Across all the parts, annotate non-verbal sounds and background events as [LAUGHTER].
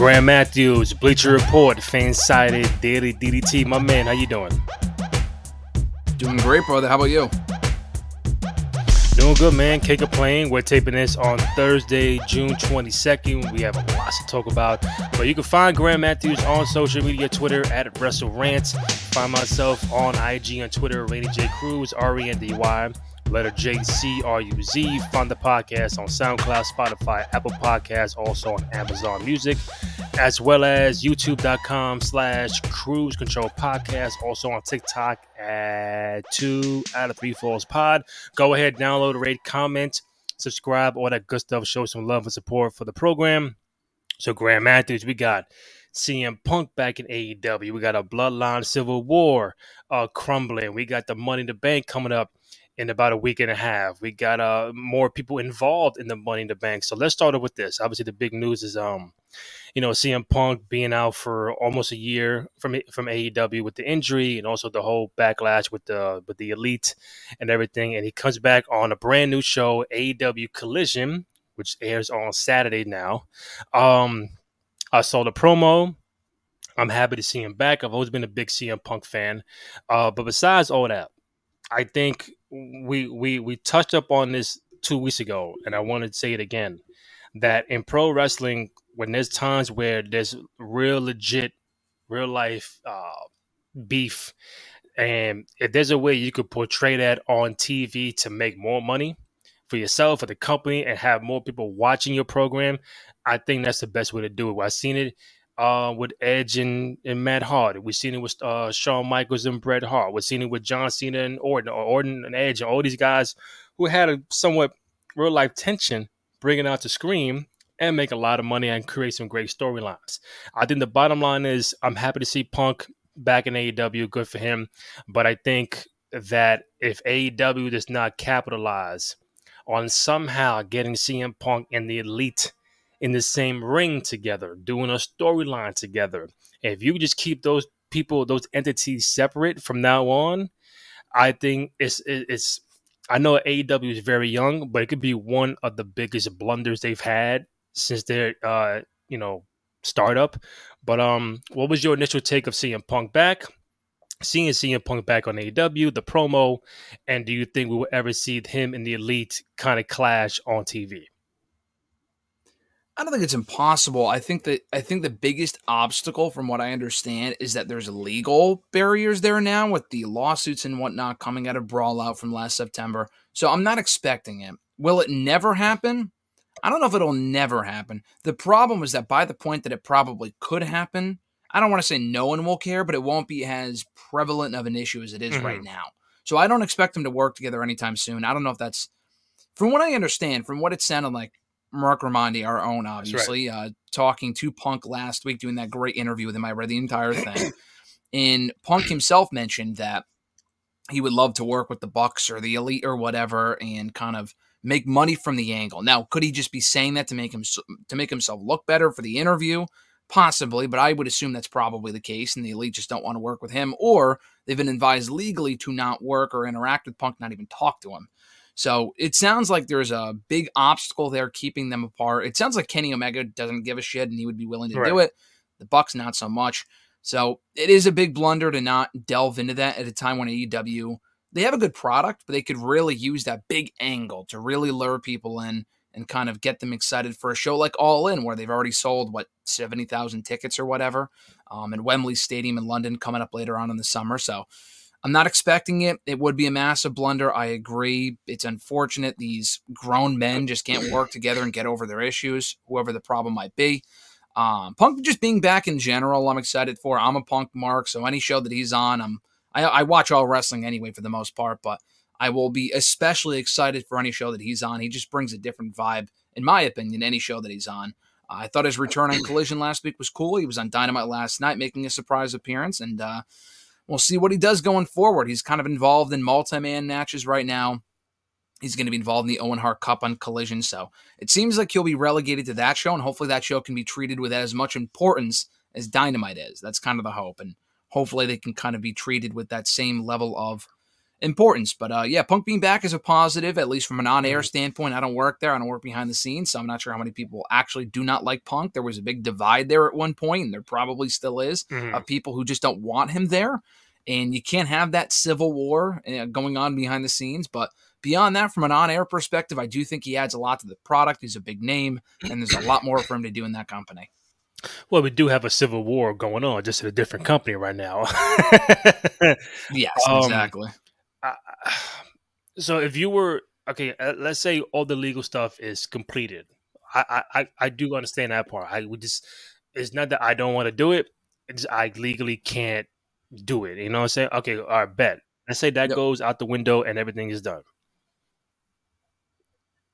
Graham Matthews, Bleacher Report, Fansided, Daily DDT. My man, how you doing? Doing great, brother. How about you? Doing good, man. Can't complain. We're taping this on Thursday, June 22nd. We have lots to talk about. But you can find Graham Matthews on social media, Twitter at WrestleRants. Find myself on IG on Twitter, Randy J Cruz, R E N D Y letter J C R U Z. Find the podcast on SoundCloud, Spotify, Apple Podcasts, also on Amazon Music, as well as youtube.com slash cruz control podcast, also on TikTok at two out of three falls pod. Go ahead, download, rate, comment, subscribe, all that good stuff. Show some love and support for the program. So, Graham Matthews, we got CM Punk back in AEW. We got a Bloodline Civil War uh, crumbling. We got the Money in the Bank coming up in about a week and a half. We got uh, more people involved in the Money in the Bank. So let's start off with this. Obviously, the big news is um, you know, CM Punk being out for almost a year from from AEW with the injury and also the whole backlash with the with the elite and everything. And he comes back on a brand new show, AEW Collision, which airs on Saturday now. Um, I saw the promo. I'm happy to see him back. I've always been a big CM Punk fan. Uh, but besides all that, I think we we we touched up on this two weeks ago, and I want to say it again that in pro wrestling, when there's times where there's real legit, real life uh, beef, and if there's a way you could portray that on TV to make more money for yourself, for the company, and have more people watching your program, I think that's the best way to do it. I've seen it uh, with Edge and, and Matt Hardy. We've seen it with uh, Shawn Michaels and Bret Hart. We've seen it with John Cena and Orton, or Orton and Edge, and all these guys who had a somewhat real life tension bringing out the scream and make a lot of money and create some great storylines. I think the bottom line is I'm happy to see Punk back in AEW. Good for him. But I think that if AEW does not capitalize on somehow getting CM Punk and the elite in the same ring together, doing a storyline together. If you just keep those people, those entities separate from now on, I think it's it's. I know AEW is very young, but it could be one of the biggest blunders they've had since their uh, you know startup. But um, what was your initial take of CM Punk back? Seeing CM Punk back on AEW, the promo, and do you think we will ever see him and the Elite kind of clash on TV? I don't think it's impossible. I think that I think the biggest obstacle, from what I understand, is that there's legal barriers there now with the lawsuits and whatnot coming out of Brawl Out from last September. So I'm not expecting it. Will it never happen? I don't know if it'll never happen. The problem is that by the point that it probably could happen, I don't want to say no one will care, but it won't be as prevalent of an issue as it is mm-hmm. right now. So I don't expect them to work together anytime soon. I don't know if that's, from what I understand, from what it sounded like, Marc Raimondi, our own, obviously, right. uh, talking to Punk last week, doing that great interview with him. I read the entire thing. [CLEARS THROAT] and Punk himself mentioned that he would love to work with the Bucks or the Elite or whatever and kind of make money from the angle. Now, could he just be saying that to make him to make himself look better for the interview? Possibly, but I would assume that's probably the case, and the Elite just don't want to work with him, or they've been advised legally to not work or interact with Punk, not even talk to him. So it sounds like there's a big obstacle there keeping them apart. It sounds like Kenny Omega doesn't give a shit and he would be willing to right. do it. The Bucks not so much. So it is a big blunder to not delve into that at a time when AEW they have a good product, but they could really use that big angle to really lure people in and kind of get them excited for a show like All In, where they've already sold what seventy thousand tickets or whatever, um, and Wembley Stadium in London coming up later on in the summer. So I'm not expecting it. It would be a massive blunder. I agree. It's unfortunate these grown men just can't work [CLEARS THROAT] together and get over their issues, whoever the problem might be. Um, Punk just being back in general, I'm excited for. I'm a Punk mark, so any show that he's on, I'm I, I watch all wrestling anyway for the most part, but I will be especially excited for any show that he's on. He just brings a different vibe, in my opinion, any show that he's on. Uh, I thought his return on [CLEARS THROAT] Collision last week was cool. He was on Dynamite last night, making a surprise appearance, and uh, We'll see what he does going forward. He's kind of involved in multi-man matches right now. He's going to be involved in the Owen Hart Cup on Collision, so it seems like he'll be relegated to that show, and hopefully that show can be treated with as much importance as Dynamite is. That's kind of the hope, and hopefully they can kind of be treated with that same level of importance. But uh, yeah, Punk being back is a positive, at least from an on air standpoint. I don't work there, I don't work behind the scenes, so I'm not sure how many people actually do not like Punk. There was a big divide there at one point, and there probably still is, Mhm. of people who just don't want him there. And you can't have that civil war uh, going on behind the scenes. But beyond that, from an on air perspective, I do think he adds a lot to the product. He's a big name, and there's a lot more for him to do in that company. Well, we do have a civil war going on, just at a different company right now. [LAUGHS] Yes, Um, exactly. [SIGHS] So if you were okay, uh, let's say all the legal stuff is completed. I I, I- I do understand that part. I would just it's not that I don't want to do it. It's I legally can't do it. You know what I'm saying? Okay, all right, bet. Let's say that Yep. goes out the window and everything is done.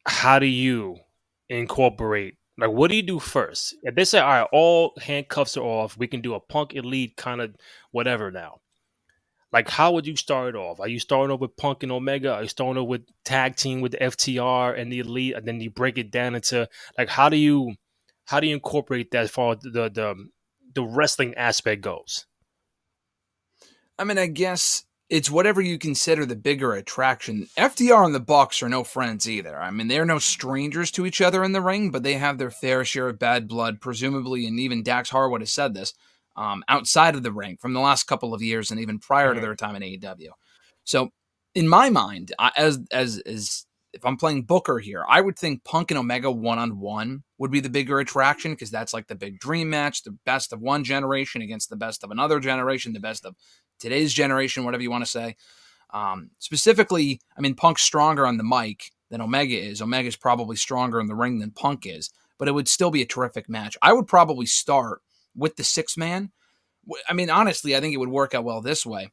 How do you incorporate? Like, what do you do first? If they say, all right, all handcuffs are off, we can do a punk elite kind of whatever now like how would you start off? Are you starting off with Punk and Omega? Are you starting off with tag team with FTR and the Elite, and then you break it down into like how do you how do you incorporate that as far as the the the wrestling aspect goes? I mean, I guess it's whatever you consider the bigger attraction. FTR and the Bucks are no friends either. I mean, they're no strangers to each other in the ring, but they have their fair share of bad blood, presumably, and even Dax Harwood has said this um, outside of the ring from the last couple of years and even prior to Mhm. their time in AEW. So, in my mind, I, as as as if I'm playing Booker here, I would think Punk and Omega one on one would be the bigger attraction because that's like the big dream match, the best of one generation against the best of another generation, the best of today's generation, whatever you want to say. Um, specifically, I mean, Punk's stronger on the mic than Omega is. Omega's probably stronger in the ring than Punk is, but it would still be a terrific match. I would probably start with the six man. I mean, honestly, I think it would work out well this way.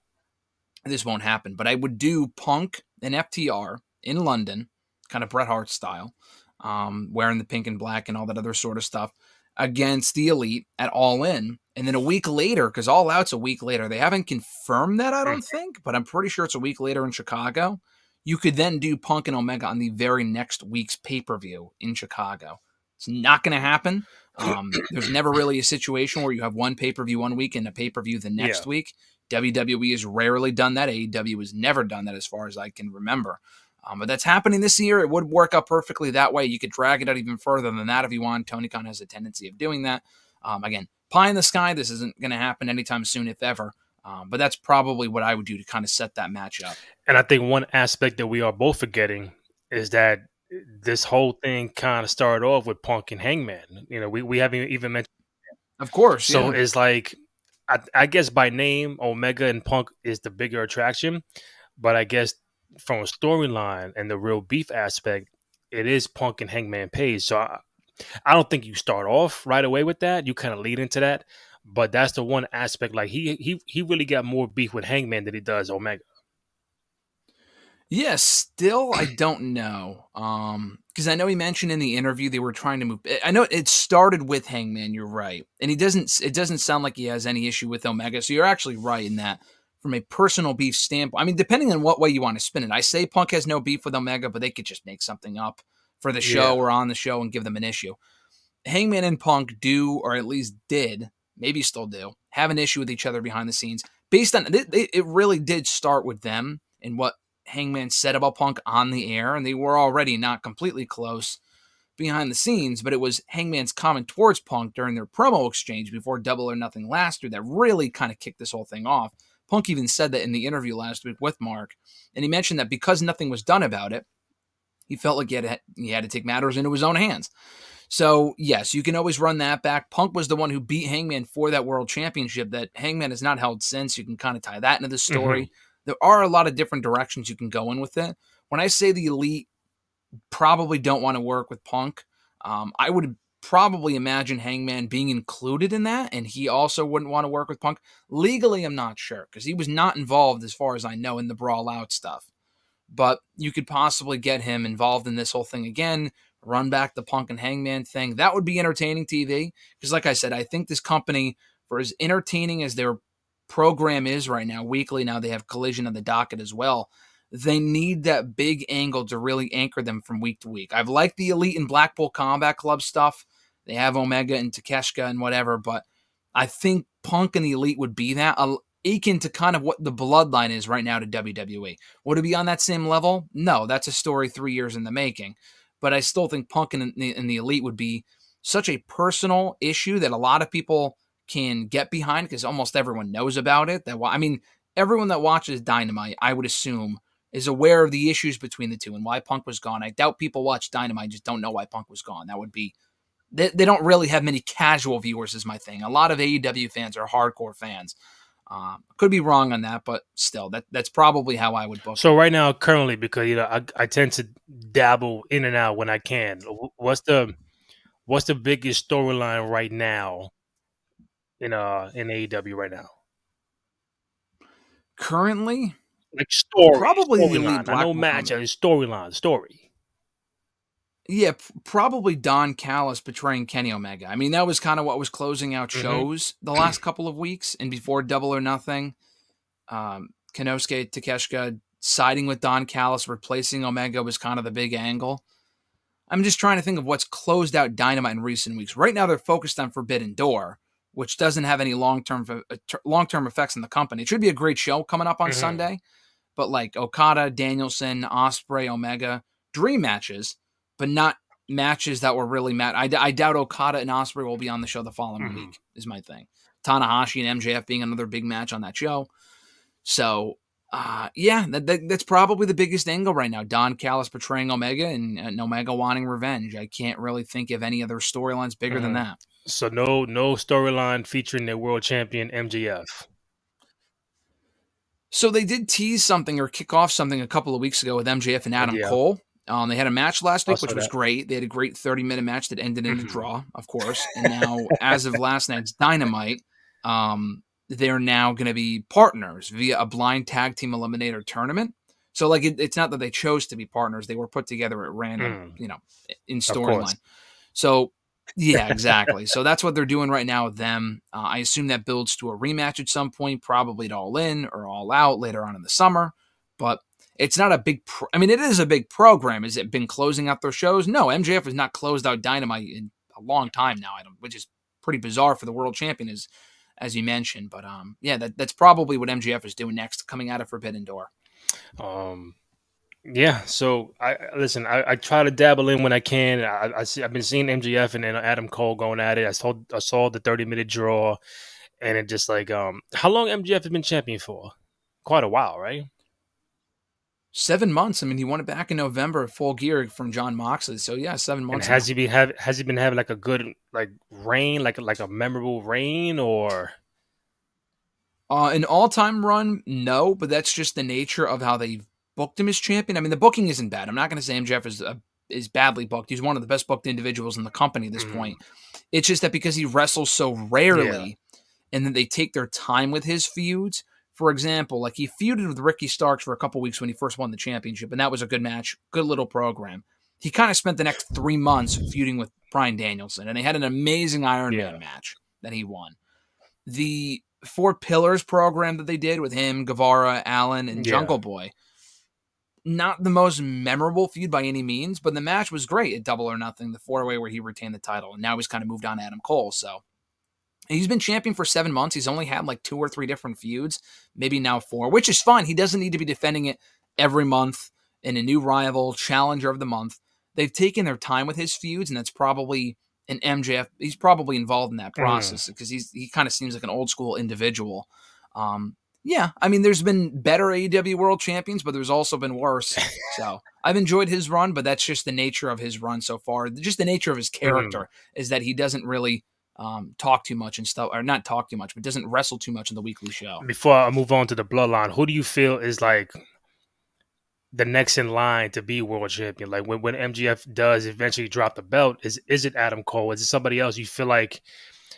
This won't happen, but I would do Punk and FTR in London, kind of Bret Hart style, um, wearing the pink and black and all that other sort of stuff against the Elite at All In. And then a week later, because All Out's a week later, they haven't confirmed that, I don't think, but I'm pretty sure it's a week later in Chicago. You could then do Punk and Omega on the very next week's pay per view in Chicago. It's not going to happen. Um, there's never really a situation where you have one pay per view one week and a pay per view the next Yeah. week. WWE has rarely done that. AEW has never done that as far as I can remember. Um, but that's happening this year. It would work out perfectly that way. You could drag it out even further than that if you want. Tony Khan has a tendency of doing that. Um, again, pie in the sky. This isn't going to happen anytime soon, if ever. Um, but that's probably what I would do to kind of set that match up. And I think one aspect that we are both forgetting is that this whole thing kind of started off with Punk and Hangman. You know, we, we haven't even mentioned. Of course. So yeah. it's like, I, I guess by name, Omega and Punk is the bigger attraction, but I guess from a storyline and the real beef aspect, it is Punk and Hangman Page. So I, I don't think you start off right away with that. You kind of lead into that, but that's the one aspect. Like he he he really got more beef with Hangman than he does Omega. Yeah, still I don't know. Um because I know he mentioned in the interview they were trying to move I know it started with Hangman, you're right. And he doesn't it doesn't sound like he has any issue with Omega. So you're actually right in that from a personal beef standpoint. I mean, depending on what way you want to spin it. I say Punk has no beef with Omega, but they could just make something up for the show Yeah. or on the show and give them an issue. Hangman and Punk do, or at least did, maybe still do, have an issue with each other behind the scenes. Based on it, it it really did start with them and what Hangman said about Punk on the air, and they were already not completely close behind the scenes, but it was Hangman's comment towards Punk during their promo exchange before Double or Nothing last year that really kind of kicked this whole thing off. Punk even said that in the interview last week with Mark, and he mentioned that because nothing was done about it, he felt like he had to, he had to take matters into his own hands. So, yes, you can always run that back. Punk was the one who beat Hangman for that world championship that Hangman has not held since. You can kind of tie that into the mm-hmm. story. There are a lot of different directions you can go in with it. When I say the elite probably don't want to work with Punk, um, I would probably imagine Hangman being included in that, and he also wouldn't want to work with Punk. Legally, I'm not sure because he was not involved, as far as I know, in the brawl out stuff. But you could possibly get him involved in this whole thing again, run back the Punk and Hangman thing. That would be entertaining TV because, like I said, I think this company, for as entertaining as their program is right now, weekly now they have Collision on the docket as well. They need that big angle to really anchor them from week to week. I've liked the Elite and Blackpool Combat Club stuff. They have Omega and Takeshita and whatever, but I think Punk and the Elite would be that. Akin to kind of what the bloodline is right now to WWE. Would it be on that same level? No, that's a story three years in the making. But I still think Punk and the, and the Elite would be such a personal issue that a lot of people can get behind because almost everyone knows about it. That I mean, everyone that watches Dynamite, I would assume, is aware of the issues between the two and why Punk was gone. I doubt people watch Dynamite just don't know why Punk was gone. That would be they, they don't really have many casual viewers is my thing. A lot of AEW fans are hardcore fans. Um, could be wrong on that, but still, that that's probably how I would book. So it. right now, currently, because you know I, I tend to dabble in and out when I can. What's the what's the biggest storyline right now in uh in AEW right now? Currently, like story, probably storyline. I know match and storyline, story. Yeah, probably Don Callis betraying Kenny Omega. I mean, that was kind of what was closing out mm-hmm. shows mm-hmm. the [CLEARS THROAT] last couple of weeks, and before Double or Nothing, um, Takeshita siding with Don Callis, replacing Omega was kind of the big angle. I'm just trying to think of what's closed out Dynamite in recent weeks. Right now, they're focused on Forbidden Door, which doesn't have any long term uh, long term effects in the company. It should be a great show coming up on mm-hmm. Sunday, but like Okada, Danielson, Ospreay, Omega, dream matches, but not matches that were really mad. I, I doubt Okada and Ospreay will be on the show the following mm-hmm. week. Is my thing. Tanahashi and MJF being another big match on that show. So uh, yeah, that, that, that's probably the biggest angle right now. Don Callis betraying Omega and, and Omega wanting revenge. I can't really think of any other storylines bigger mm-hmm. than that. So no no storyline featuring the world champion MJF. So they did tease something or kick off something a couple of weeks ago with MJF and Adam yeah. Cole. Um, they had a match last week, which was that. great. They had a great 30 minute match that ended in a mm-hmm. draw, of course. And now, as of last night's Dynamite, um, they're now going to be partners via a blind tag team eliminator tournament. So like it, it's not that they chose to be partners; they were put together at random, mm. you know, in storyline. So yeah, [LAUGHS] exactly. so that's what they're doing right now with them. Uh, I assume that builds to a rematch at some point, probably to All In or All Out later on in the summer. But it's not a big. Pro- I mean, it is a big program. Has it been closing out their shows? No, MJF has not closed out Dynamite in a long time now. I don't, which is pretty bizarre for the world champion. Is as you mentioned. But um, yeah, that, that's probably what MJF is doing next, coming out of Forbidden Door. Um, yeah. So I listen. I, I try to dabble in when I can. I, I see. I've been seeing MJF and, and Adam Cole going at it. I saw. I saw the thirty minute draw, and it just like um, how long MJF has been champion for? Quite a while, right? Seven months. I mean, he won it back in November, full gear from Jon Moxley. So yeah, seven months. And has now. he been have has he been having like a good like reign, like like a memorable reign, or? Uh, an all-time run, no, but that's just the nature of how they booked him as champion. I mean, the booking isn't bad. I'm not going to say MJF is uh, is badly booked. He's one of the best booked individuals in the company at this mm. point. It's just that because he wrestles so rarely, yeah. and then they take their time with his feuds for example, like he feuded with Ricky Starks for a couple weeks when he first won the championship, and that was a good match, good little program. He kind of spent the next three months feuding with Bryan Danielson, and they had an amazing Iron yeah. Man match that he won. The Four Pillars program that they did with him, Guevara, Allin, and yeah. Jungle Boy. Not the most memorable feud by any means, but the match was great at Double or Nothing, the four way where he retained the title, and now he's kind of moved on to Adam Cole. So He's been champion for seven months. He's only had like two or three different feuds, maybe now four, which is fine. He doesn't need to be defending it every month in a new rival, challenger of the month. They've taken their time with his feuds, and that's probably an MJF. He's probably involved in that mm. process because mm. he's he kind of seems like an old school individual. Um, yeah, I mean, there's been better AEW World Champions, but there's also been worse. [LAUGHS] so I've enjoyed his run, but that's just the nature of his run so far. Just the nature of his character mm. is that he doesn't really um, talk too much and stuff, or not talk too much, but doesn't wrestle too much in the weekly show. Before I move on to the bloodline, who do you feel is like the next in line to be world champion? Like when, when MJF does eventually drop the belt, is is it Adam Cole? Is it somebody else you feel like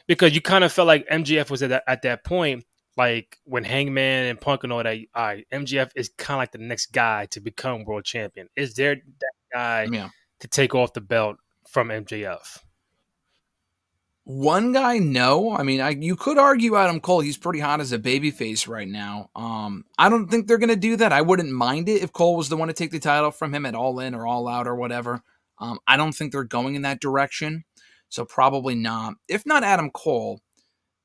because you kind of felt like MJF was at that, at that point, like when Hangman and Punk and all that, all right, MJF is kind of like the next guy to become world champion. Is there that guy yeah. to take off the belt from MJF? One guy, no. I mean, I, you could argue Adam Cole. He's pretty hot as a babyface right now. Um, I don't think they're going to do that. I wouldn't mind it if Cole was the one to take the title from him at All In or All Out or whatever. Um, I don't think they're going in that direction. So probably not. If not Adam Cole,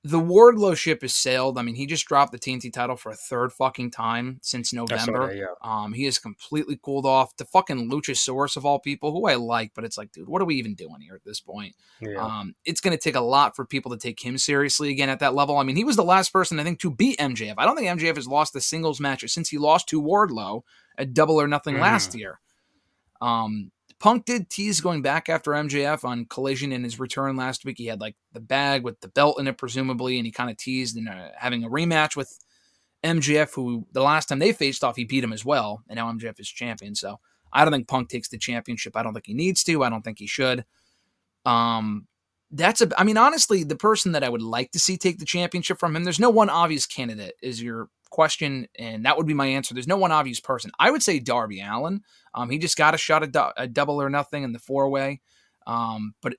the Wardlow ship has sailed. I mean, he just dropped the TNT title for a third fucking time since November. That, yeah. Um, he has completely cooled off. The fucking Luchasaurus of all people, who I like, but it's like, dude, what are we even doing here at this point? Yeah. Um, it's going to take a lot for people to take him seriously again at that level. I mean, he was the last person I think to beat MJF. I don't think MJF has lost a singles match since he lost to Wardlow at Double or Nothing Mm. last year. Um, Punk did tease going back after MJF on Collision in his return last week. He had like the bag with the belt in it, presumably, and he kind of teased in having a rematch with MJF, who the last time they faced off, he beat him as well, and now MJF is champion. So I don't think Punk takes the championship. I don't think he needs to. I don't think he should. Um, that's a. I mean, honestly, the person that I would like to see take the championship from him. There's no one obvious candidate. Is your question, and that would be my answer. There's no one obvious person. I would say Darby Allin. Um, he just got a shot at du- a double or nothing in the four way, um, but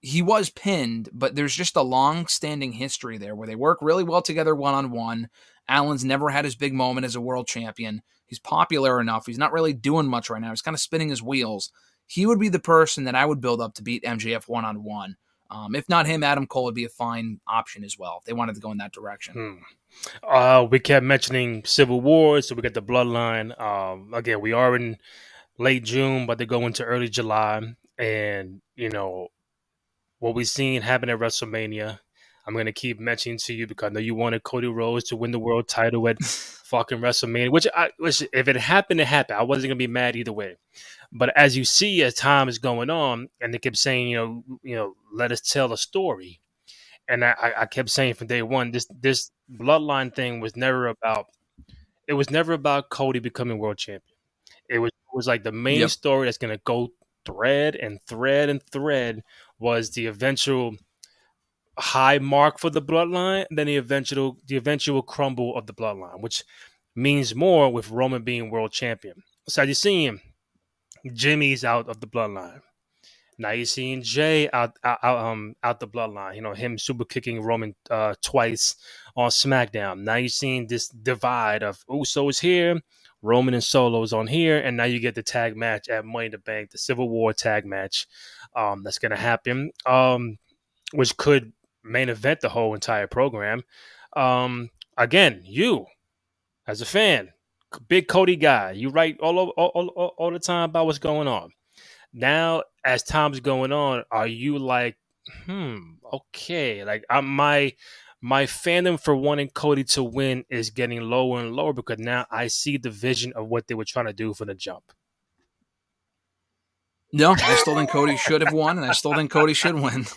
he was pinned. But there's just a long standing history there where they work really well together one on one. Allin's never had his big moment as a world champion. He's popular enough. He's not really doing much right now. He's kind of spinning his wheels. He would be the person that I would build up to beat MJF one on one. Um, if not him, Adam Cole would be a fine option as well if they wanted to go in that direction. Hmm. Uh, we kept mentioning Civil War, so we got the Bloodline. Um, again, we are in late June, but they go into early July, and you know what we've seen happen at WrestleMania. I'm gonna keep mentioning to you because I know you wanted Cody Rhodes to win the world [LAUGHS] title at fucking WrestleMania. Which, I, which if it happened, it happened. I wasn't gonna be mad either way. But as you see, as time is going on, and they kept saying, you know, you know, let us tell a story. And I, I- kept saying from day one, this this bloodline thing was never about. It was never about Cody becoming world champion. It was it was like the main Yep. story that's gonna go thread and thread and thread was the eventual high mark for the bloodline, then the eventual the eventual crumble of the bloodline, which means more with Roman being world champion. So you're seeing Jimmy's out of the bloodline. Now you're seeing Jey out, out, um out the bloodline. You know him super kicking Roman uh, twice on SmackDown. Now you're seeing this divide of Usos is here, Roman and Solos on here, and now you get the tag match at Money in the Bank, the Civil War tag match. Um, that's gonna happen. Um, which could main event the whole entire program. Um, again, you as a fan, big Cody guy, you write all, over, all, all, all, the time about what's going on. Now, as time's going on, are you like, hmm, okay, like I'm my my fandom for wanting Cody to win is getting lower and lower because now I see the vision of what they were trying to do for the jump. No, I still think Cody should have won, and I still think Cody should win. [LAUGHS]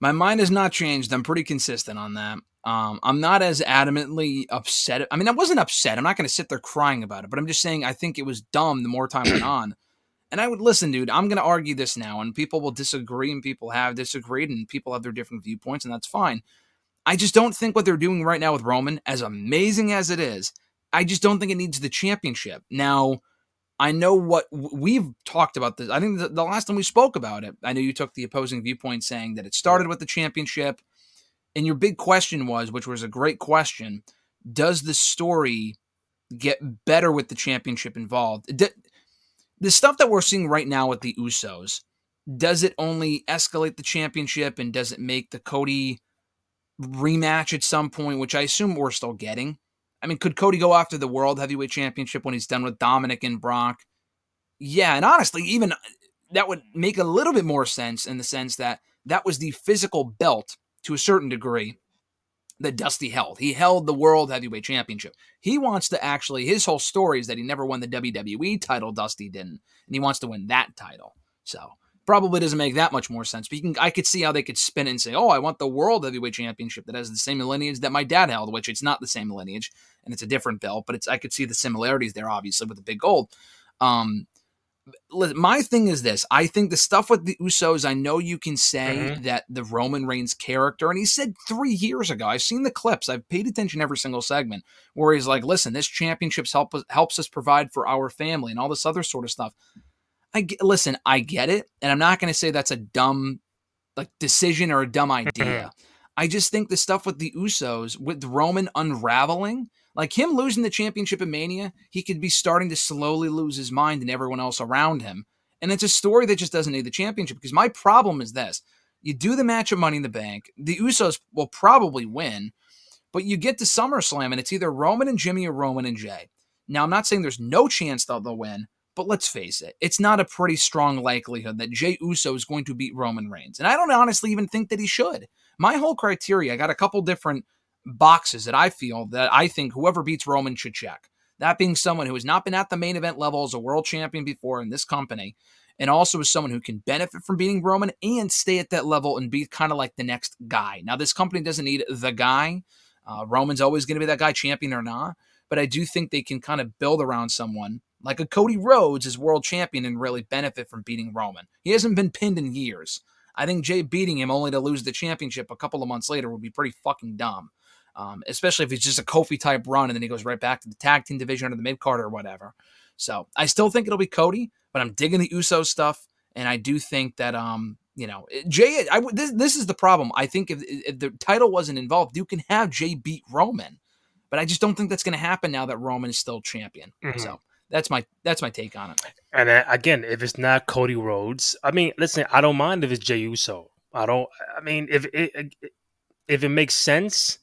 My mind has not changed. I'm pretty consistent on that. Um, I'm not as adamantly upset. I mean, I wasn't upset. I'm not going to sit there crying about it, but I'm just saying I think it was dumb the more time went [CLEARS THROAT] on. And I would listen, dude. I'm going to argue this now, and people will disagree, and people have disagreed, and people have their different viewpoints, and that's fine. I just don't think what they're doing right now with Roman, as amazing as it is, I just don't think it needs the championship. Now, I know what we've talked about this. I think the, the last time we spoke about it, I know you took the opposing viewpoint saying that it started with the championship. And your big question was, which was a great question, does the story get better with the championship involved? D- the stuff that we're seeing right now with the Usos, does it only escalate the championship and does it make the Cody rematch at some point, which I assume we're still getting? I mean, could Cody go after the World Heavyweight Championship when he's done with Dominik and Brock? Yeah, and honestly, even uh, that would make a little bit more sense in the sense that that was the physical belt to a certain degree that Dusty held. He held the World Heavyweight Championship. He wants to actually, his whole story is that he never won the WWE title, Dusty didn't, and he wants to win that title. So probably doesn't make that much more sense. But you can, I could see how they could spin it and say, oh, I want the World Heavyweight Championship that has the same lineage that my dad held, which it's not the same lineage and it's a different belt, but it's I could see the similarities there, obviously, with the big gold. Um, my thing is this I think the stuff with the Usos, I know you can say Mhm. that the Roman Reigns character, and he said three years ago, I've seen the clips, I've paid attention every single segment, where he's like, listen, this championships help us, helps us provide for our family and all this other sort of stuff. I get, listen, I get it, and I'm not going to say that's a dumb like decision or a dumb idea. I just think the stuff with the Usos, with Roman unraveling, like him losing the championship in Mania, he could be starting to slowly lose his mind and everyone else around him. And it's a story that just doesn't need the championship because my problem is this You do the match at Money in the Bank. The Usos will probably win, but you get to SummerSlam and it's either Roman and Jimmy or Roman and Jey. Now, I'm not saying there's no chance that they'll win, but let's face it, it's not a pretty strong likelihood that Jey Uso is going to beat Roman Reigns. And I don't honestly even think that he should. My whole criteria, I got a couple different boxes that I feel that I think whoever beats Roman should check. That being someone who has not been at the main event level as a world champion before in this company, and also as someone who can benefit from beating Roman and stay at that level and be kind of like the next guy. Now, this company doesn't need the guy. Uh, Roman's always going to be that guy, champion or not. But I do think they can kind of build around someone like a Cody Rhodes as world champion and really benefit from beating Roman. He hasn't been pinned in years. I think Jey beating him only to lose the championship a couple of months later would be pretty fucking dumb. Um, especially if it's just a Kofi type run and then he goes right back to the tag team division or the mid card or whatever. So I still think it'll be Cody, but I'm digging the Uso stuff, and I do think that um you know Jey. I this this is the problem. I think if, if the title wasn't involved, you can have Jey beat Roman, but I just don't think that's going to happen now that Roman is still champion. Mm-hmm. So that's my that's my take on it. And uh, again, if it's not Cody Rhodes, I mean, listen, I don't mind if it's Jey Uso. I don't. I mean, if it if it makes sense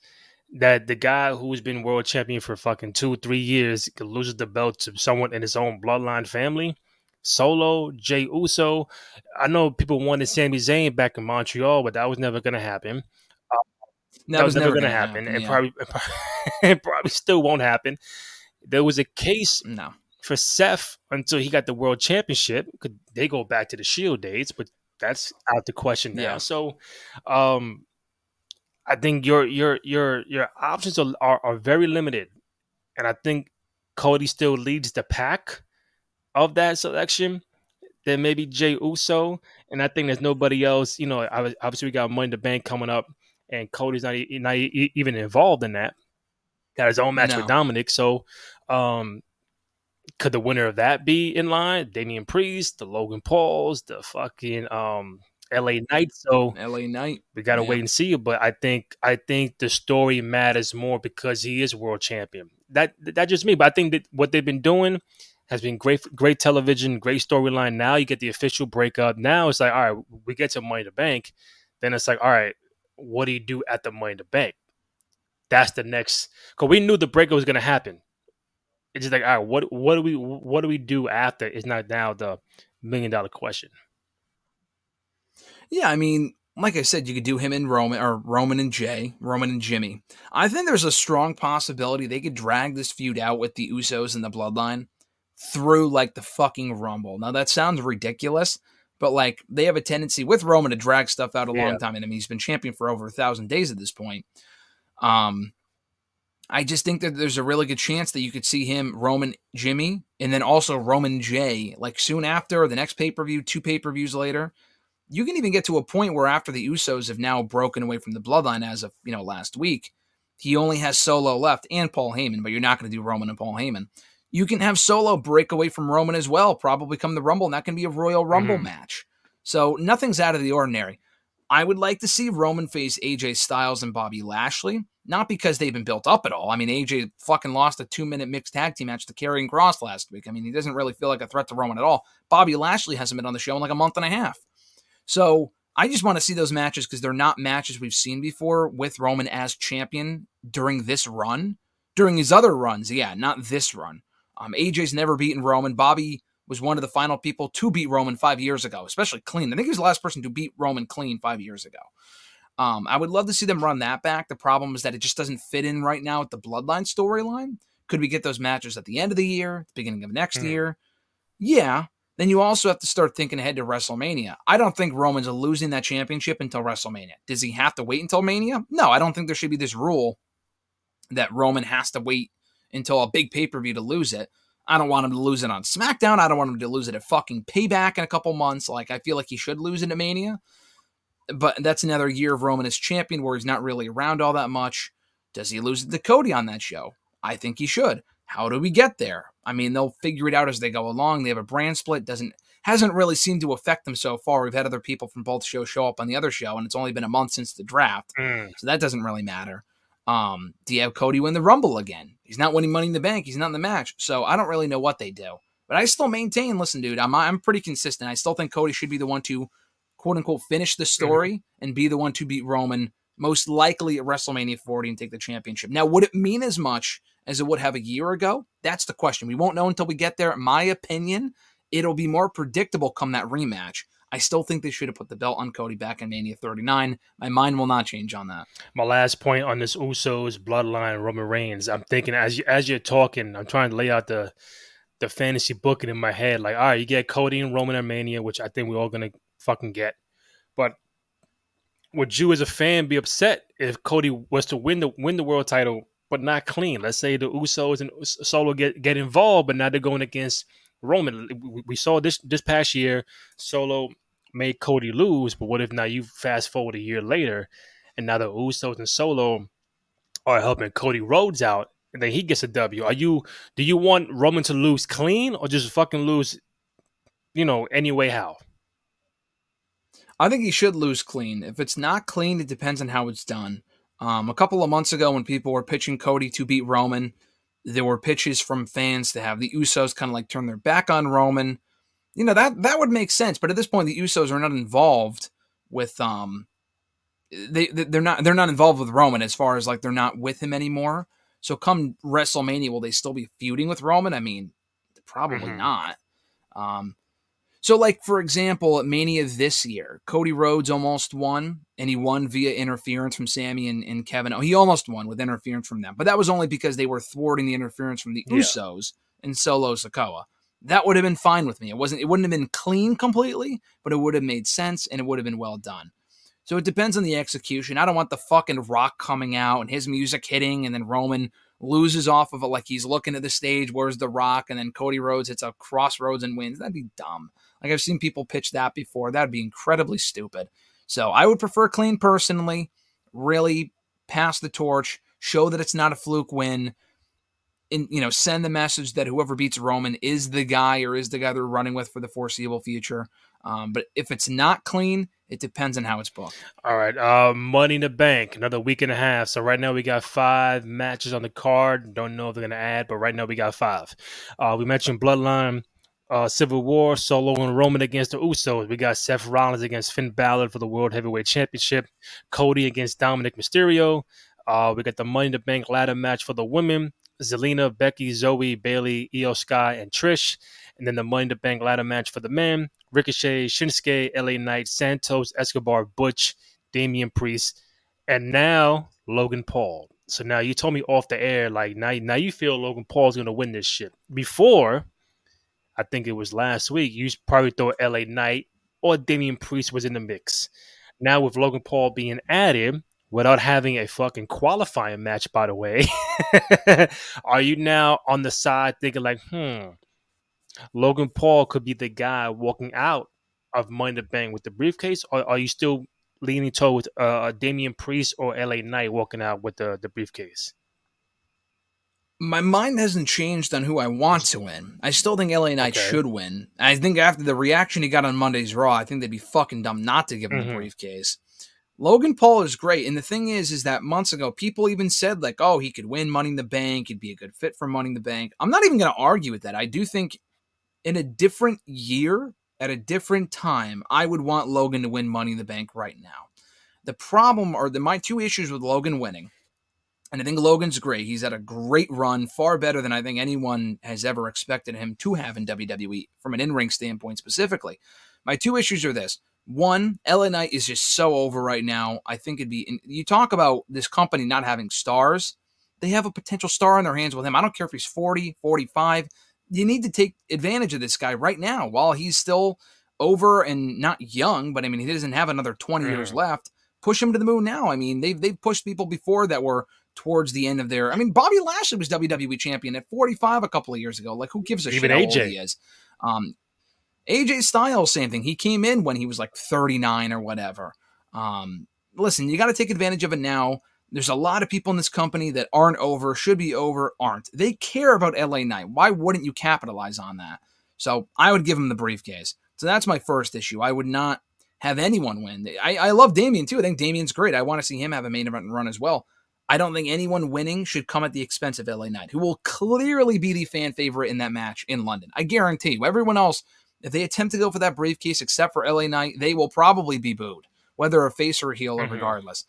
that the guy who's been world champion for fucking two three years loses the belt to someone in his own bloodline family. Solo, Jey Uso. I know people wanted Sami Zayn back in Montreal, but that was never going to happen. Uh, that, was, was never, going to happen, happen, and yeah. probably, [LAUGHS] it probably still won't happen. There was a case no for Seth until he got the world championship. Could they go back to the Shield days? But that's out the question now. Yeah. So, um, I think your your your your options are, are, are very limited, and I think Cody still leads the pack of that selection. Then maybe Jey Uso, and I think there's nobody else. You know, obviously we got Money in the Bank coming up, and Cody's not not even involved in that. Got his own match no. with Dominik, so um, could the winner of that be in line? Damian Priest, the Logan Pauls, the fucking um LA Knight. So LA Knight. We gotta yeah. wait and see. But I think I think the story matters more because he is world champion. That that just me. But I think that what they've been doing has been great great television, great storyline. Now you get the official breakup. Now it's like, all right, we get to Money to Bank. Then it's like, all right, what do you do at the Money to Bank? That's the next because we knew the breakup was gonna happen it's just like, all right, what what do we what do we do after? Is not now the million dollar question. Yeah, I mean, like I said, you could do him in Roman or Roman and Jey, Roman and Jimmy. I think there's a strong possibility they could drag this feud out with the Usos and the Bloodline through like the fucking Rumble. Now that sounds ridiculous, but like they have a tendency with Roman to drag stuff out a yeah. long time. And I mean, he's been champion for over a thousand days at this point. Um, I just think that there's a really good chance that you could see him, Roman Jimmy, and then also Roman Jey, like soon after the next pay per view, two pay per views later. You can even get to a point where after the Usos have now broken away from the bloodline as of you know last week, he only has Solo left and Paul Heyman, but you're not going to do Roman and Paul Heyman. You can have Solo break away from Roman as well, probably come the Rumble, and that can be a Royal Rumble mm-hmm. match. So nothing's out of the ordinary. I would like to see Roman face AJ Styles and Bobby Lashley. Not because they've been built up at all. I mean, AJ fucking lost a two minute mixed tag team match to Karrion Kross last week. I mean, he doesn't really feel like a threat to Roman at all. Bobby Lashley hasn't been on the show in like a month and a half. So I just want to see those matches because they're not matches we've seen before with Roman as champion during this run. During his other runs, yeah, not this run. Um, AJ's never beaten Roman. Bobby was one of the final people to beat Roman five years ago, especially clean. I think he was the last person to beat Roman clean five years ago. Um, I would love to see them run that back. The problem is that it just doesn't fit in right now with the Bloodline storyline. Could we get those matches at the end of the year, the beginning of next mm. year? Yeah. Then you also have to start thinking ahead to WrestleMania. I don't think Roman's losing that championship until WrestleMania. Does he have to wait until Mania? No, I don't think there should be this rule that Roman has to wait until a big pay per view to lose it. I don't want him to lose it on SmackDown. I don't want him to lose it at fucking Payback in a couple months. Like I feel like he should lose it at Mania but that's another year of Roman as champion where he's not really around all that much. Does he lose to Cody on that show? I think he should. How do we get there? I mean, they'll figure it out as they go along. They have a brand split. Doesn't hasn't really seemed to affect them so far. We've had other people from both shows show up on the other show, and it's only been a month since the draft, mm. so that doesn't really matter. Um, do you have Cody win the Rumble again? He's not winning Money in the Bank. He's not in the match, so I don't really know what they do. But I still maintain. Listen, dude, I'm I'm pretty consistent. I still think Cody should be the one to quote unquote finish the Mm-hmm. story and be the one to beat Roman, most likely at WrestleMania 40 and take the championship. Now, would it mean as much as it would have a year ago? That's the question. We won't know until we get there. In my opinion, it'll be more predictable come that rematch. I still think they should have put the belt on Cody back in Mania 39. My mind will not change on that. My last point on this Usos bloodline Roman Reigns. I'm thinking as you as you're talking, I'm trying to lay out the the fantasy booking in my head. Like, all right, you get Cody and Roman at Mania, which I think we're all gonna fucking get. But would you as a fan be upset if Cody was to win the win the world title but not clean? Let's say the Usos and Solo get get involved, but now they're going against Roman. We- saw this this past year, Solo made Cody lose, but what if now you fast forward a year later, and now the Usos and Solo are helping Cody Rhodes out, and then he gets a W? Are you do you want Roman to lose clean or just fucking lose, you know, any way how? I think he should lose clean. If it's not clean, it depends on how it's done. Um, a couple of months ago, when people were pitching Cody to beat Roman, there were pitches from fans to have the Usos kind of like turn their back on Roman. You know that that would make sense, but at this point, the Usos are not involved with um, they they- they're not they're not involved with Roman as far as like they're not with him anymore. So come WrestleMania, will they still be feuding with Roman? I mean, probably Mhm. not. Um, so, like for example, at Mania this year, Cody Rhodes almost won, and he won via interference from Sami and, and Kevin. Oh, he almost won with interference from them, but that was only because they were thwarting the interference from the Yeah. Usos and Solo Sikoa. That would have been fine with me. It wasn't. It wouldn't have been clean completely, but it would have made sense and it would have been well done. So it depends on the execution. I don't want the fucking Rock coming out and his music hitting, and then Roman loses off of it like he's looking at the stage. Where's the Rock? And then Cody Rhodes hits a crossroads and wins. That'd be dumb. Like I've seen people pitch that before. That'd be incredibly stupid. So I would prefer clean personally. Really pass the torch, show that it's not a fluke win, and you know send the message that whoever beats Roman is the guy or is the guy they're running with for the foreseeable future. Um, but if it's not clean, it depends on how it's booked. All right, uh, Money in the Bank, another week and a half. So right now we got five matches on the card. Don't know if they're gonna add, but right now we got five. Uh, we mentioned Bloodline, uh, Civil War, Solo and Roman against the Usos. We got Seth Rollins against Finn Balor for the World Heavyweight Championship. Cody against Dominik Mysterio. Uh, we got the Money in the Bank ladder match for the women. Zelina, Becky, Zoe, Bayley, Iyo Sky, and Trish. And then the Money in the Bank ladder match for the men. Ricochet, Shinsuke, LA Knight, Santos, Escobar, Butch, Damian Priest, and now Logan Paul. So now you told me off the air, like now, now you feel Logan Paul's gonna win this shit. Before, I think it was last week, you probably thought LA Knight or Damian Priest was in the mix. Now with Logan Paul being added without having a fucking qualifying match, by the way, [LAUGHS] are you now on the side thinking like, hmm, Logan Paul could be the guy walking out of Money the Bank with the briefcase, or are you still leaning toward uh, Damian Priest or LA Knight walking out with the, the briefcase? My mind hasn't changed on who I want to win. I still think LA Knight Okay. should win. I think after the reaction he got on Monday's Raw, I think they'd be fucking dumb not to give him Mhm. the briefcase. Logan Paul is great, and the thing is, is that months ago people even said like, "Oh, he could win Money in the Bank. He'd be a good fit for Money in the Bank." I'm not even going to argue with that. I do think in a different year, at a different time, I would want Logan to win Money in the Bank right now. The problem are the my two issues with Logan winning, and I think Logan's great. He's had a great run, far better than I think anyone has ever expected him to have in WWE from an in-ring standpoint specifically. My two issues are this. One, LA Knight is just so over right now. I think it'd be. You talk about this company not having stars. They have a potential star in their hands with him. I don't care if he's 40, 45. You need to take advantage of this guy right now while he's still over and not young, but I mean, he doesn't have another 20 years Mhm. left. Push him to the moon now. I mean, they've, they've pushed people before that were towards the end of their. I mean, Bobby Lashley was WWE champion at 45 a couple of years ago. Like, who gives a Even shit how old AJ. he is? Um, AJ Styles, same thing. He came in when he was like 39 or whatever. Um, listen, you got to take advantage of it now. There's a lot of people in this company that aren't over, should be over, aren't. They care about LA Knight. Why wouldn't you capitalize on that? So I would give him the briefcase. So that's my first issue. I would not have anyone win. I, I love Damian too. I think Damian's great. I want to see him have a main event run as well. I don't think anyone winning should come at the expense of LA Knight, who will clearly be the fan favorite in that match in London. I guarantee you. Everyone else If they attempt to go for that briefcase, except for LA Knight, they will probably be booed, whether a face or a heel, or Mhm. regardless.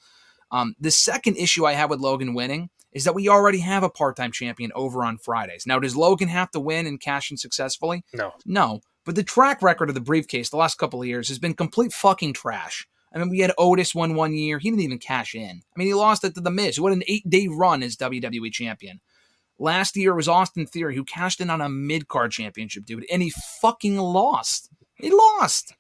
Um, the second issue I have with Logan winning is that we already have a part-time champion over on Fridays. Now, does Logan have to win and cash in successfully? No. No. But the track record of the briefcase the last couple of years has been complete fucking trash. I mean, we had Otis won one year. He didn't even cash in. I mean, he lost it to The Miz, who had an eight day run as WWE champion. Last year was Austin Theory, who cashed in on a mid card championship, dude, and he fucking lost. He lost.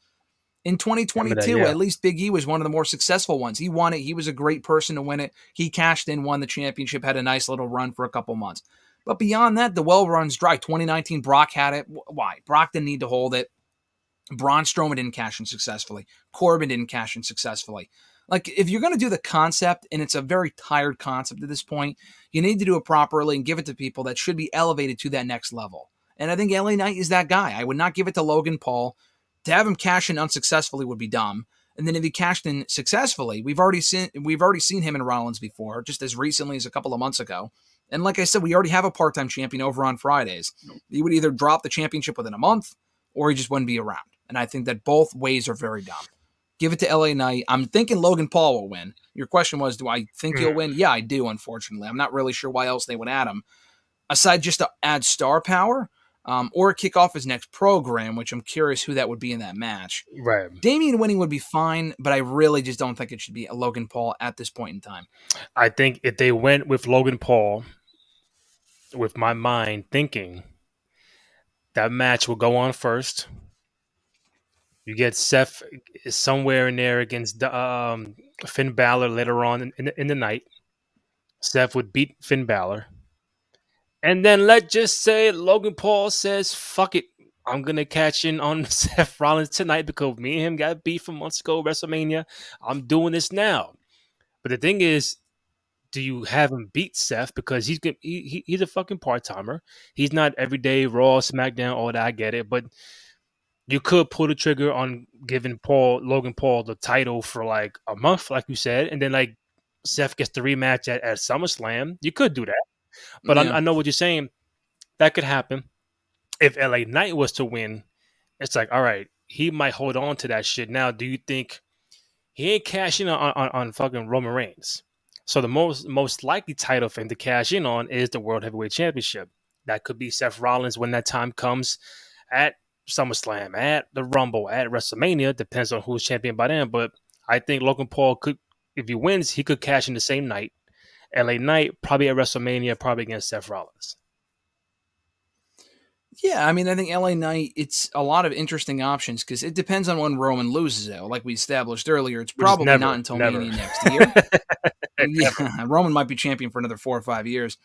In 2022, Remember yeah. at least Big E was one of the more successful ones. He won it. He was a great person to win it. He cashed in, won the championship, had a nice little run for a couple months. But beyond that, the well runs dry. 2019, Brock had it. Why? Brock didn't need to hold it. Braun Strowman didn't cash in successfully. Corbin didn't cash in successfully. Like, if you're going to do the concept, and it's a very tired concept at this point, you need to do it properly and give it to people that should be elevated to that next level. And I think LA Knight is that guy. I would not give it to Logan Paul. To have him cash in unsuccessfully would be dumb. And then if he cashed in successfully, we've already seen we've already seen him in Rollins before, just as recently as a couple of months ago. And like I said, we already have a part-time champion over on Fridays. He would either drop the championship within a month, or he just wouldn't be around. And I think that both ways are very dumb. Give it to LA Knight. I'm thinking Logan Paul will win. Your question was, do I think he'll Mm. win? Yeah, I do. Unfortunately, I'm not really sure why else they would add him, aside just to add star power, um, or kick off his next program, which I'm curious who that would be in that match. Right. Damian winning would be fine, but I really just don't think it should be a Logan Paul at this point in time. I think if they went with Logan Paul, with my mind thinking that match will go on first. You get Seth somewhere in there against um, Finn Balor later on in, in, the, in the night. Seth would beat Finn Balor. And then let's just say Logan Paul says, fuck it. I'm going to catch in on [LAUGHS] Seth Rollins tonight because me and him got beef from months ago, WrestleMania. I'm doing this now. But the thing is, do you have him beat Seth because he's he, he he's a fucking part timer. He's not everyday Raw, SmackDown, all that. I get it, but you could pull the trigger on giving Paul Logan Paul the title for like a month, like you said, and then like Seth gets the rematch at, at SummerSlam. You could do that, but Yeah. I, I know what you're saying. That could happen if LA Knight was to win. It's like, all right, he might hold on to that shit. Now, do you think he ain't cashing on, on, on fucking Roman Reigns? So the most most likely title for him to cash in on is the World Heavyweight Championship. That could be Seth Rollins when that time comes at SummerSlam, at the Rumble, at WrestleMania. Depends on who's champion by then. But I think Logan Paul could, if he wins, he could cash in the same night. LA Knight probably at WrestleMania, probably against Seth Rollins. Yeah, I mean, I think LA Knight, it's a lot of interesting options because it depends on when Roman loses it. Like we established earlier, it's probably never, not until never. Mania next [LAUGHS] year. [LAUGHS] yeah, Roman might be champion for another four or five years.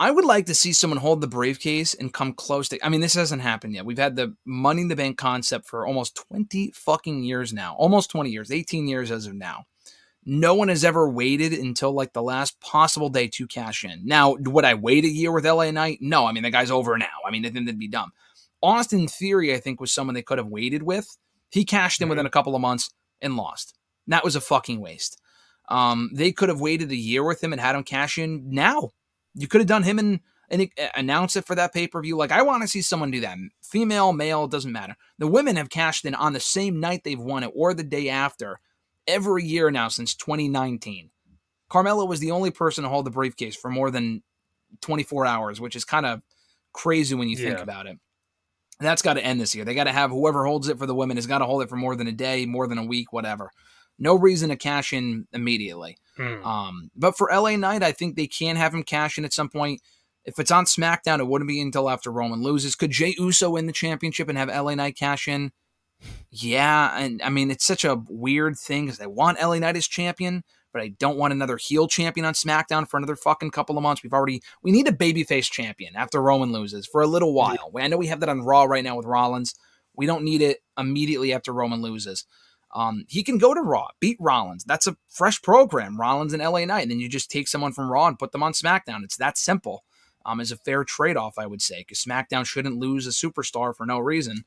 I would like to see someone hold the briefcase and come close to. I mean, this hasn't happened yet. We've had the Money in the Bank concept for almost 20 fucking years now. Almost 20 years, 18 years as of now. No one has ever waited until like the last possible day to cash in. Now, would I wait a year with LA Knight? No, I mean, the guy's over now. I mean, then that'd be dumb. Austin Theory, I think, was someone they could have waited with. He cashed in within a couple of months and lost. That was a fucking waste. Um, they could have waited a year with him and had him cash in now. You could have done him and, and announce it for that pay per view. Like, I want to see someone do that. Female, male, doesn't matter. The women have cashed in on the same night they've won it or the day after every year now since 2019. Carmella was the only person to hold the briefcase for more than 24 hours, which is kind of crazy when you think Yeah. about it. That's got to end this year. They got to have whoever holds it for the women has got to hold it for more than a day, more than a week, whatever. No reason to cash in immediately. Hmm. Um, but for LA Knight, I think they can have him cash in at some point. If it's on SmackDown, it wouldn't be until after Roman loses. Could Jey Uso win the championship and have LA Knight cash in? Yeah, and I mean it's such a weird thing because I want LA Knight as champion, but I don't want another heel champion on SmackDown for another fucking couple of months. We've already we need a babyface champion after Roman loses for a little while. I know we have that on Raw right now with Rollins. We don't need it immediately after Roman loses. Um, he can go to Raw, beat Rollins. That's a fresh program, Rollins and LA Knight. And then you just take someone from Raw and put them on SmackDown. It's that simple. Um, as a fair trade off, I would say, because SmackDown shouldn't lose a superstar for no reason.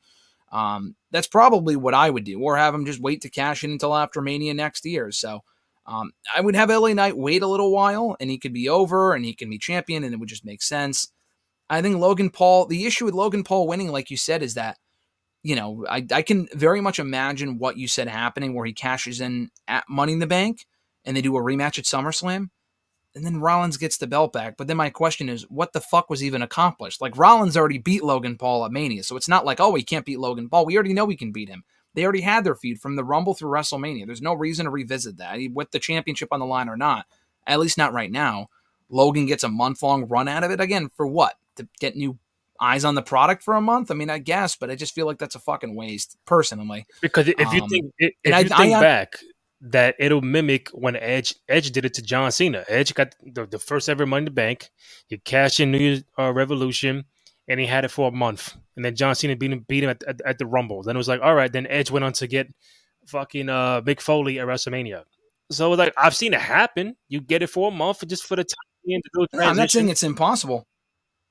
Um, that's probably what I would do, or have him just wait to cash in until after Mania next year. So um, I would have LA Knight wait a little while, and he could be over, and he can be champion, and it would just make sense. I think Logan Paul. The issue with Logan Paul winning, like you said, is that you know, I, I can very much imagine what you said happening where he cashes in at Money in the Bank and they do a rematch at SummerSlam. And then Rollins gets the belt back. But then my question is, what the fuck was even accomplished? Like Rollins already beat Logan Paul at Mania. So it's not like, oh, he can't beat Logan Paul. We already know we can beat him. They already had their feud from the Rumble through WrestleMania. There's no reason to revisit that, with the championship on the line or not. At least not right now. Logan gets a month long run out of it again for what? To get new eyes on the product for a month? I mean, I guess, but I just feel like that's a fucking waste, personally. Because if you um, think if you I, think I, back, that it'll mimic when Edge Edge did it to John Cena. Edge got the, the first ever Money in the Bank. He cashed in New Year's uh, Revolution, and he had it for a month. And then John Cena beat him beat him at, at, at, the Rumble. Then it was like, all right. Then Edge went on to get fucking uh, Mick Foley at WrestleMania. So like I've seen it happen. You get it for a month just for the time. I'm not saying it's impossible.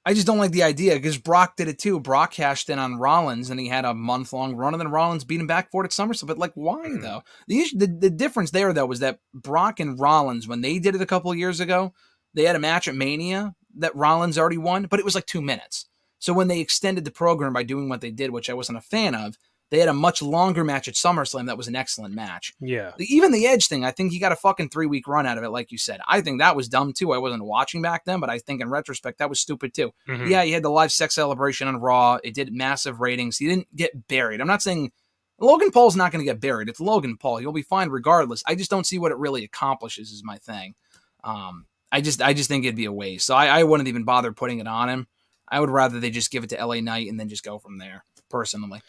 I just don't like the idea because Brock did it too. Brock cashed in on Rollins and he had a month long run, and then Rollins beat him back for it at SummerSlam. But like, why mm. though? The, issue, the the difference there though was that Brock and Rollins, when they did it a couple years ago, they had a match at Mania that Rollins already won, but it was like two minutes. So when they extended the program by doing what they did, which I wasn't a fan of, they had a much longer match at SummerSlam that was an excellent match. Yeah. Even the Edge thing, I think he got a fucking three week run out of it, like you said. I think that was dumb too. I wasn't watching back then, but I think in retrospect, that was stupid too. Mm-hmm. Yeah, he had the live sex celebration on Raw. It did massive ratings. He didn't get buried. I'm not saying Logan Paul's not going to get buried. It's Logan Paul. He'll be fine regardless. I just don't see what it really accomplishes, is my thing. Um, I just I just think it'd be a waste. So I, I wouldn't even bother putting it on him. I would rather they just give it to LA Knight and then just go from there, personally.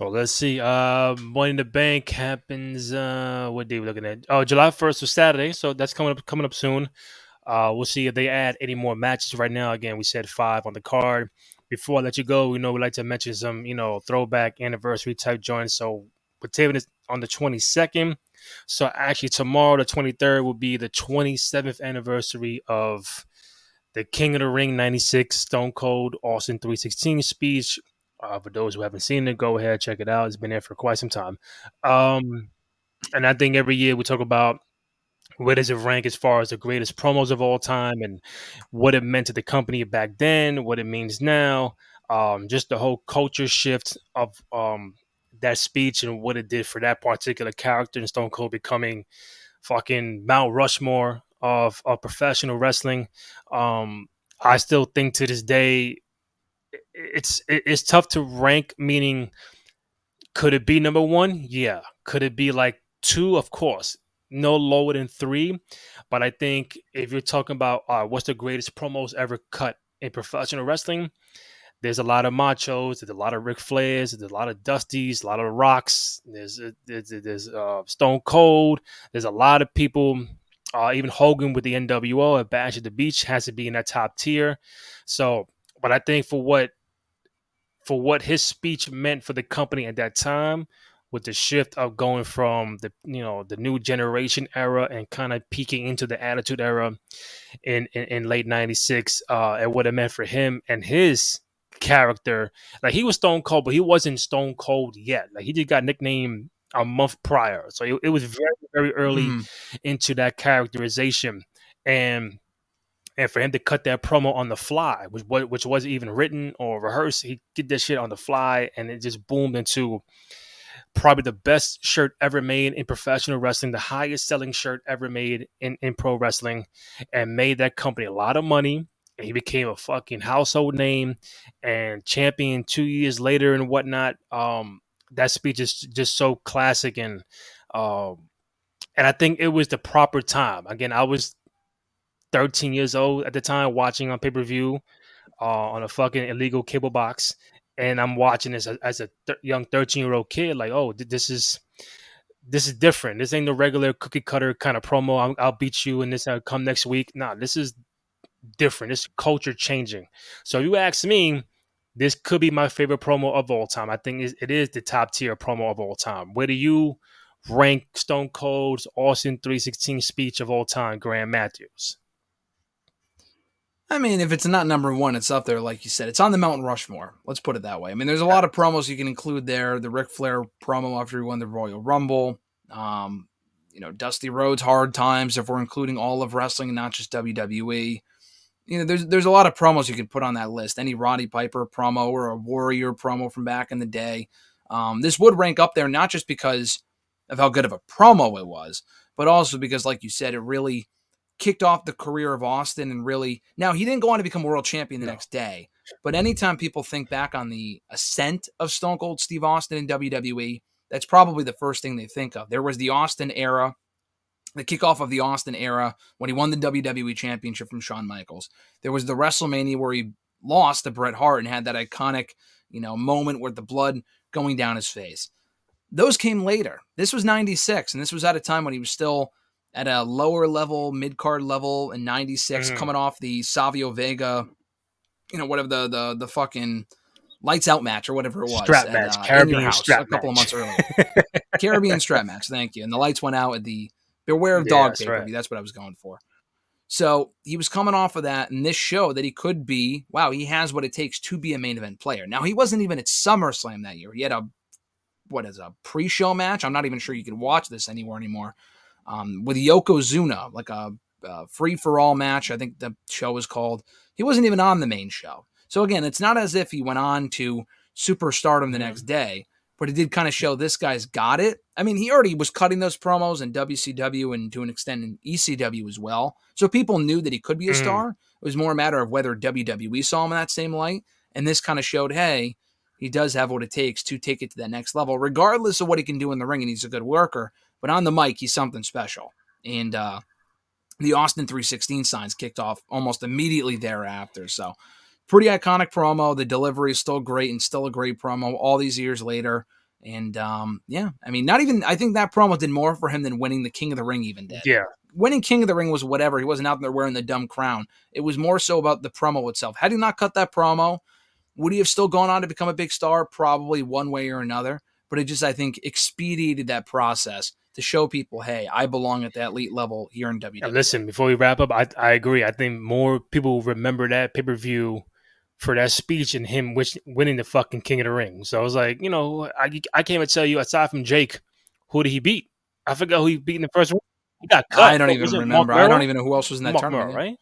Well, let's see. Uh, Money in the Bank happens. Uh, what day we looking at? Oh, July first was Saturday, so that's coming up coming up soon. Uh, we'll see if they add any more matches. Right now, again, we said five on the card. Before I let you go, we know we like to mention some, you know, throwback anniversary type joints. So we're taping this on the 22nd. So actually, tomorrow, the 23rd, will be the 27th anniversary of the King of the Ring 96 Stone Cold Austin 316 speech uh, for those who haven't seen it, go ahead check it out. It's been there for quite some time. Um, and I think every year we talk about where does it rank as far as the greatest promos of all time and what it meant to the company back then, what it means now, um, just the whole culture shift of um, that speech and what it did for that particular character and Stone Cold becoming fucking Mount Rushmore of, of professional wrestling. Um, I still think to this day it's it's tough to rank. Meaning, could it be number one? Yeah. Could it be like two? Of course. No lower than three. But I think if you're talking about uh, what's the greatest promos ever cut in professional wrestling, there's a lot of machos, there's a lot of Ric Flairs, there's a lot of Dusties, a lot of Rocks, there's there's, there's uh, Stone Cold, there's a lot of people. Uh, even Hogan with the NWO at Bash at the Beach has to be in that top tier. So, but I think for what for what his speech meant for the company at that time with the shift of going from the you know the new generation era and kind of peeking into the attitude era in in, in late 96 uh and what it meant for him and his character like he was stone cold but he wasn't stone cold yet. Like he just got nicknamed a month prior. So it, it was very very early mm. into that characterization. And and for him to cut that promo on the fly, which which wasn't even written or rehearsed, he did that shit on the fly, and it just boomed into probably the best shirt ever made in professional wrestling, the highest selling shirt ever made in, in pro wrestling, and made that company a lot of money. And he became a fucking household name and champion two years later and whatnot. Um, that speech is just so classic and um, and I think it was the proper time. Again, I was 13 years old at the time watching on pay per view uh, on a fucking illegal cable box, and I'm watching this as, as a th- young 13 year old kid. Like, oh, this is this is different. This ain't the regular cookie cutter kind of promo. I'll, I'll beat you and this I'll come next week. Nah, this is different. This culture changing. So you ask me, this could be my favorite promo of all time. I think it is the top tier promo of all time. Where do you rank Stone Cold's Austin 316 speech of all time, Graham Matthews? I mean, if it's not number one, it's up there, like you said. It's on the Mountain Rushmore. Let's put it that way. I mean, there's a lot of promos you can include there. The Ric Flair promo after he won the Royal Rumble. Um, you know, Dusty Rhodes' hard times. If we're including all of wrestling and not just WWE, you know, there's there's a lot of promos you can put on that list. Any Roddy Piper promo or a Warrior promo from back in the day. Um, this would rank up there not just because of how good of a promo it was, but also because, like you said, it really kicked off the career of Austin and really. Now he didn't go on to become world champion the no. next day, but anytime people think back on the ascent of Stone Cold Steve Austin in WWE, that's probably the first thing they think of. There was the Austin era, the kickoff of the Austin era when he won the WWE Championship from Shawn Michaels. There was the WrestleMania where he lost to Bret Hart and had that iconic, you know, moment with the blood going down his face. Those came later. This was 96, and this was at a time when he was still at a lower level, mid card level in 96, mm-hmm. coming off the Savio Vega, you know, whatever the the the fucking lights out match or whatever it was. Strap at, match, uh, Caribbean house, strap a couple match. of months earlier. [LAUGHS] Caribbean strap match, thank you. And the lights went out at the Beware of Dog yeah, pay That's what I was going for. So he was coming off of that, and this show that he could be, wow, he has what it takes to be a main event player. Now, he wasn't even at SummerSlam that year. He had a, what is a pre show match? I'm not even sure you can watch this anywhere anymore. Um, with Yokozuna, like a, a free for all match, I think the show was called. He wasn't even on the main show. So again, it's not as if he went on to superstardom the mm-hmm. next day but it did kind of show this guy's got it. I mean, he already was cutting those promos in WCW and to an extent in ECW as well. So people knew that he could be a mm. star. It was more a matter of whether WWE saw him in that same light. And this kind of showed, hey, he does have what it takes to take it to that next level, regardless of what he can do in the ring. And he's a good worker. But on the mic, he's something special. And uh, the Austin 316 signs kicked off almost immediately thereafter. So pretty iconic promo. The delivery is still great and still a great promo all these years later. And um, yeah, I mean, not even I think that promo did more for him than winning the King of the Ring even did. Yeah. Winning King of the Ring was whatever. He wasn't out there wearing the dumb crown. It was more so about the promo itself. Had he not cut that promo, would he have still gone on to become a big star? Probably one way or another. But it just, I think, expedited that process to show people, hey, I belong at that elite level here in WWE. Now listen, before we wrap up, I, I agree. I think more people remember that pay per view for that speech and him wish, winning the fucking King of the Ring. So I was like, you know, I, I can't even tell you aside from Jake, who did he beat? I forgot who he beat in the first round. He got cut. I don't even remember. I don't even know who else was in that Mark tournament. Right?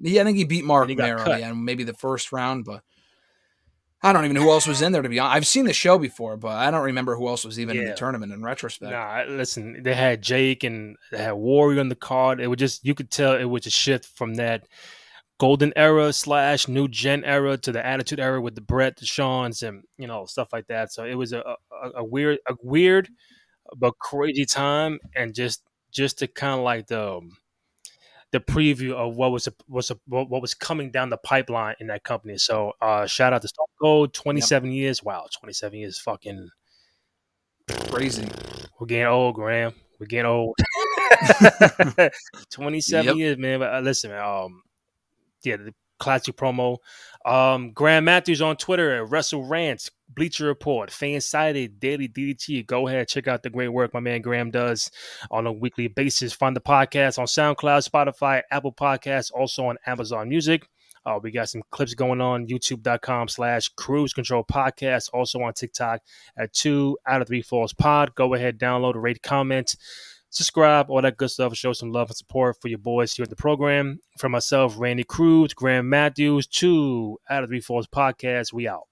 Yeah, I think he beat Marc Mero, yeah, maybe the first round, but I don't even know who else was in there to be honest. I've seen the show before, but I don't remember who else was even yeah. in the tournament in retrospect. Nah, listen, they had Jake and they had Warrior on the card. It was just you could tell it was a shift from that golden era slash new gen era to the attitude era with the Bret, the Shawns, and you know stuff like that. So it was a, a, a weird, a weird but crazy time, and just just to kind of like the um, the preview of what was a, was a, what was coming down the pipeline in that company. So uh, shout out to Stone Cold, twenty seven yep. years. Wow, twenty seven years, fucking crazy. We're getting old, Graham. We're getting old. [LAUGHS] [LAUGHS] 27 yep. years, man. But uh, listen, man, um, yeah, the classic promo. Um, Graham Matthews on Twitter at Wrestle Rants, Bleacher Report, Fansided, Daily DDT. Go ahead, check out the great work my man Graham does on a weekly basis. Find the podcast on SoundCloud, Spotify, Apple Podcasts, also on Amazon Music. Uh, we got some clips going on youtube.com slash cruz control podcast, also on TikTok at two out of three falls pod. Go ahead, download, rate, comment subscribe, all that good stuff. Show some love and support for your boys here at the program. For myself, Randy Cruz, Graham Matthews, two out of three falls podcast. We out.